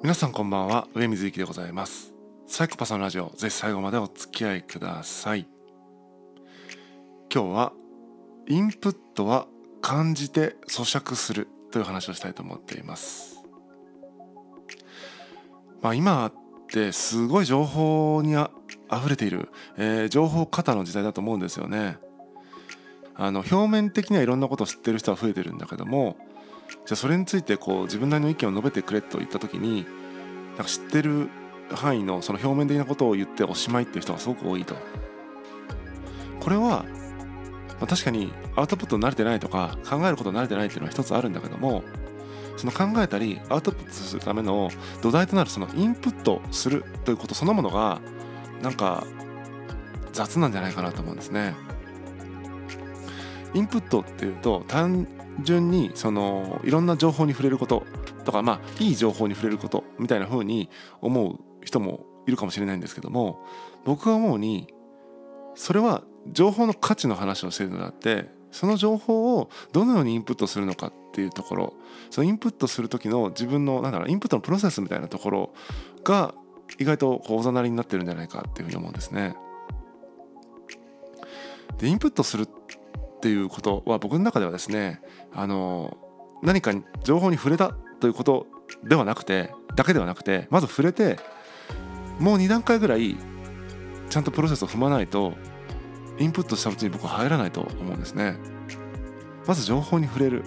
皆さんこんばんは上水幸でございます。サイコパスのラジオぜひ最後までお付き合いください。今日はインプットは感じて咀嚼するという話をしたいと思っています。まあ今ってすごい情報にあ溢れている、えー、情報過多の時代だと思うんですよね。あの表面的にはいろんなことを知ってる人は増えてるんだけどもじゃあそれについてこう自分なりの意見を述べてくれと言った時になんか知ってる範囲のその表面的なことを言っておしまいっていう人がすごく多いとこれは、ま、確かにアウトプット慣れてないとか考えること慣れてないっていうのは一つあるんだけどもその考えたりアウトプットするための土台となるそのインプットするということそのものがなんか雑なんじゃないかなと思うんですね。インプットっていうと単純にそのいろんな情報に触れることとかまあいい情報に触れることみたいな風に思う人もいるかもしれないんですけども僕が思うにそれは情報の価値の話をしているのであってその情報をどのようにインプットするのかっていうところそのインプットする時の自分のなんだろうインプットのプロセスみたいなところが意外とおざなりになってるんじゃないかっていうふうに思うんですね。でインプットするっていうことは僕の中ではですねあの何か情報に触れたということではなくてだけではなくてまず触れてもう2段階ぐらいちゃんとプロセスを踏まないとインプットしたうちに僕は入らないと思うんですね。まず情報に触れる。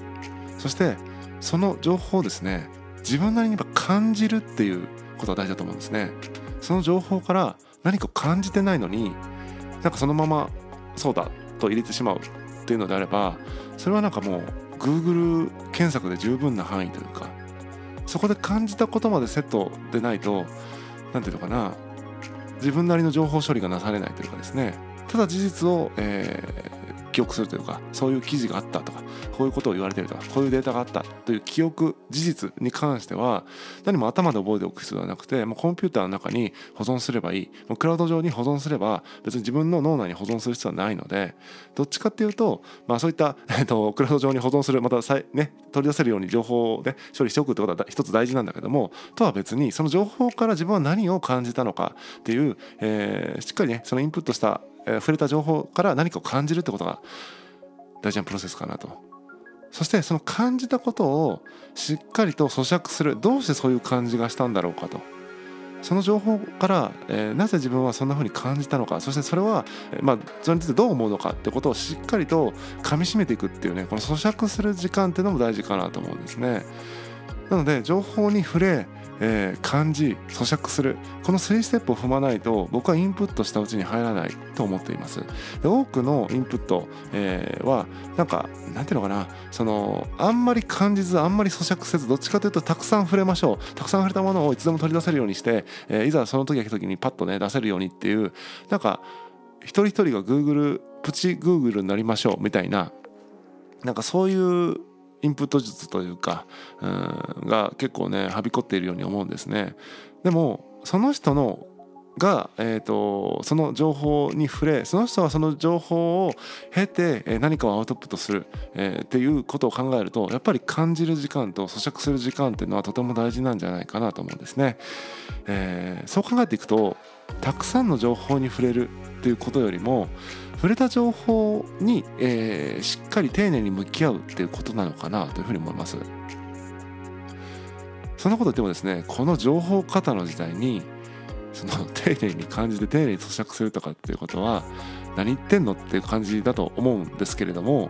そしてその情報をですね自分なりにやっぱ感じるっていうことが大事だと思うんですね。その情報から何か感じてないのになんかそのままそうだと入れてしまう。っていうのであればそれはなんかもう Google 検索で十分な範囲というかそこで感じたことまでセットでないと何ていうのかな自分なりの情報処理がなされないというかですね。ただ事実を、え記憶するというかそういう記事があったとかこういうことを言われてるとかこういうデータがあったという記憶事実に関しては何も頭で覚えておく必要はなくてもうコンピューターの中に保存すればいい。もうクラウド上に保存すれば別に自分の脳内に保存する必要はないのでどっちかっていうと、まあ、そういった、えっと、クラウド上に保存するまた再、ね、取り出せるように情報を、ね、処理しておくってことは一つ大事なんだけどもとは別にその情報から自分は何を感じたのかっていう、えー、しっかりねそのインプットしたえ触れた情報から何かを感じるってことが大事なプロセスかなと。そしてその感じたことをしっかりと咀嚼する。どうしてそういう感じがしたんだろうかと。その情報から、えー、なぜ自分はそんな風に感じたのか。そしてそれは、えー、まあ、それについてどう思うのかってことをしっかりと噛みしめていくっていうねこの咀嚼する時間っていうのも大事かなと思うんですね。なので情報に触れえー、感じ咀嚼する。この3ステップを踏まないと僕はインプットしたうちに入らないと思っています。で多くのインプット、えー、はなんかなんていうのかな。そのあんまり感じずあんまり咀嚼せずどっちかというとたくさん触れましょう。たくさん触れたものをいつでも取り出せるようにして、えー、いざその時が来た時にパッとね出せるようにっていうなんか一人一人が Google プチ Google になりましょうみたいななんかそういうインプット術というかうんが結構ねはびこっているように思うんですね。でもその人のが、えーと、その情報に触れその人はその情報を経て、え何かをアウトプットする、えー、っていうことを考えるとやっぱり感じる時間と咀嚼する時間っていうのはとても大事なんじゃないかなと思うんですね。えー、そう考えていくとたくさんの情報に触れるっていうことよりも触れた情報に、えー、しっかり丁寧に向き合うっていうことなのかなというふうに思います。そんなこと言ってもですねこの情報過多の時代にその 丁寧に感じて丁寧に咀嚼するとかっていうことは何言ってんのっていう感じだと思うんですけれども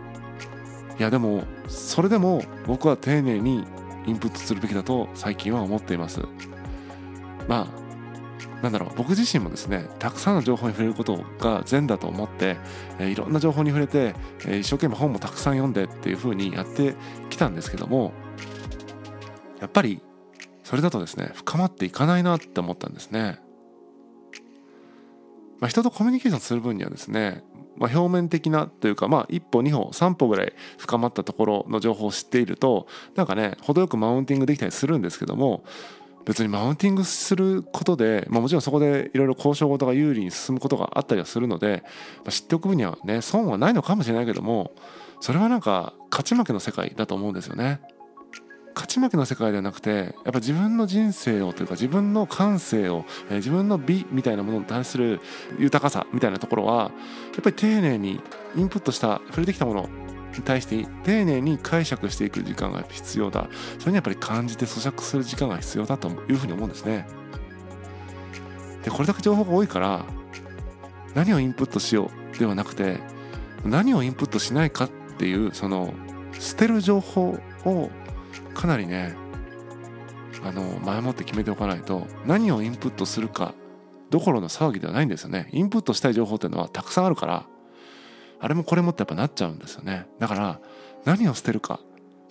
いやでもそれでも僕は丁寧にインプットするべきだと最近は思っています。まあなんだろう僕自身もですねたくさんの情報に触れることが善だと思って、えー、いろんな情報に触れて、えー、一生懸命本もたくさん読んでっていう風にやってきたんですけどもやっぱりそれだとですね深まっていかないなって思ったんですね。まあ、人とコミュニケーションする分にはですね、まあ、表面的なというか、まあ、一歩二歩三歩ぐらい深まったところの情報を知っているとなんかね程よくマウンティングできたりするんですけども別にマウンティングすることで、まあ、もちろんそこでいろいろ交渉事が有利に進むことがあったりはするので、まあ、知っておく分にはね損はないのかもしれないけどもそれはなんか勝ち負けの世界だと思うんですよね。勝ち負けの世界ではなくてやっぱ自分の人生をというか自分の感性を、えー、自分の美みたいなものに対する豊かさみたいなところはやっぱり丁寧にインプットした触れてきたもの対して丁寧に解釈していく時間が必要だ。それにやっぱり感じて咀嚼する時間が必要だというふうに思うんですね。でこれだけ情報が多いから何をインプットしようではなくて何をインプットしないかっていうその捨てる情報をかなりねあの前もって決めておかないと何をインプットするかどころの騒ぎではないんですよね。インプットしたい情報っていうのはたくさんあるからあれもこれもってやっぱなっちゃうんですよね。だから何を捨てるか。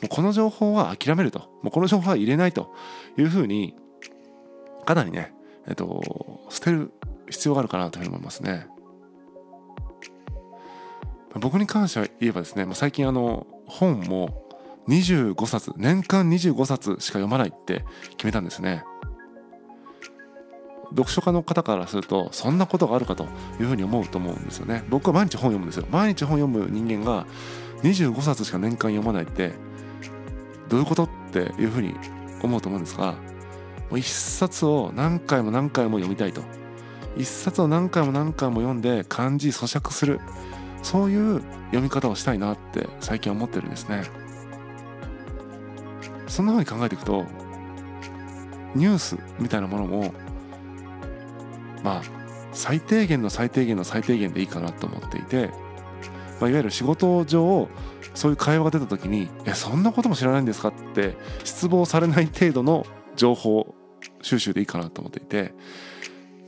もうこの情報は諦めると。もうこの情報は入れないというふうにかなりねえっと捨てる必要があるかなというふうに思いますね。僕に関しては言えばですね最近あの本も25冊年間25冊しか読まないって決めたんですね。読書家の方からするとそんなことがあるかというふうに思うと思うんですよね。僕は毎日本読むんですよ。毎日本読む人間が25冊しか年間読まないってどういうことっていうふうに思うと思うんですがもう一冊を何回も何回も読みたいと。一冊を何回も何回も読んで漢字咀嚼する。そういう読み方をしたいなって最近思ってるんですね。そんな風に考えていくとニュースみたいなものもまあ最低限の最低限の最低限でいいかなと思っていて、まあ、いわゆる仕事上そういう会話が出た時に「えそんなことも知らないんですか?」って失望されない程度の情報収集でいいかなと思っていて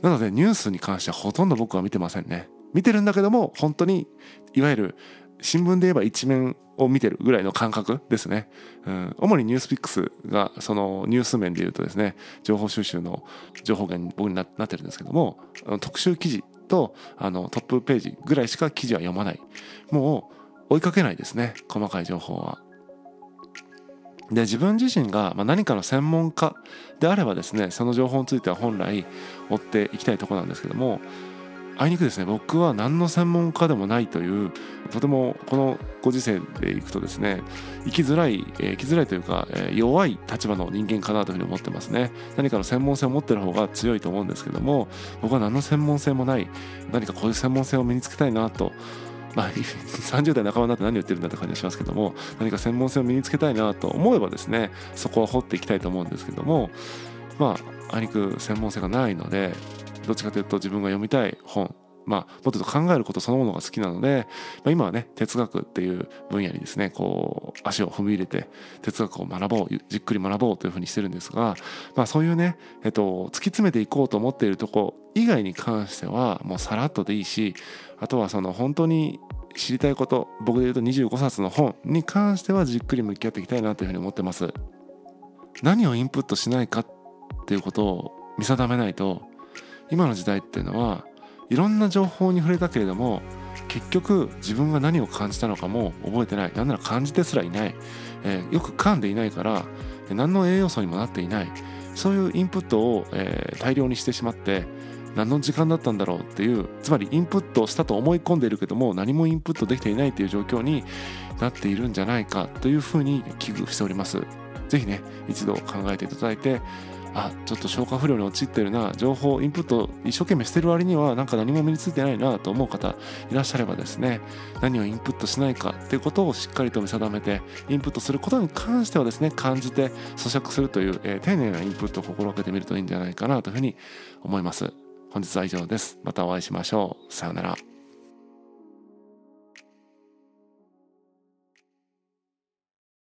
なのでニュースに関してはほとんど僕は見てませんね見てるんだけども本当にいわゆる新聞で言えば一面を見てるぐらいの感覚ですね、うん、主にニュースピックスがそのニュース面で言うとですね情報収集の情報源に僕になってるんですけども特集記事とあのトップページぐらいしか記事は読まない。もう追いかけないですね細かい情報は。で自分自身が何かの専門家であればですねその情報については本来追っていきたいとこなんですけどもあいにくですね。僕は何の専門家でもないというとてもこのご時世でいくとですね生きづらい、生きづらいというか、弱い立場の人間かなというふうに思ってますね。何かの専門性を持ってる方が強いと思うんですけども僕は何の専門性もない。何かこういう専門性を身につけたいなと。まあ、30代半ばになって何を言ってるんだって感じがしますけども何か専門性を身につけたいなと思えばですねそこは掘っていきたいと思うんですけどもまああいにく専門性がないのでどっちかというと自分が読みたい本まあ、もっと考えることそのものが好きなので、まあ、今はね哲学っていう分野にですねこう足を踏み入れて哲学を学ぼうじっくり学ぼうというふうにしてるんですが、まあ、そういうね、えっと、突き詰めていこうと思っているとこ以外に関してはもうさらっとでいいしあとはその本当に知りたいこと僕で言うと25冊の本に関してはじっくり向き合っていきたいなというふうに思ってます。何をインプットしないかっていうことを見定めないと今の時代っていうのはいろんな情報に触れたけれども結局自分が何を感じたのかも覚えてない。何なら感じてすらいない、えー、よく噛んでいないから何の栄養素にもなっていない。そういうインプットを、えー、大量にしてしまって何の時間だったんだろうっていうつまりインプットしたと思い込んでいるけども何もインプットできていないという状況になっているんじゃないかというふうに危惧しております。ぜひね一度考えていただいてあちょっと消化不良に陥ってるな。情報インプット一生懸命してる割にはなんか何も身についてないなと思う方いらっしゃればですね。何をインプットしないかっていうことをしっかりと見定めてインプットすることに関してはですね感じて咀嚼するという、えー、丁寧なインプットを心がけてみるといいんじゃないかなというふうに思います。本日は以上です。またお会いしましょう。さようなら。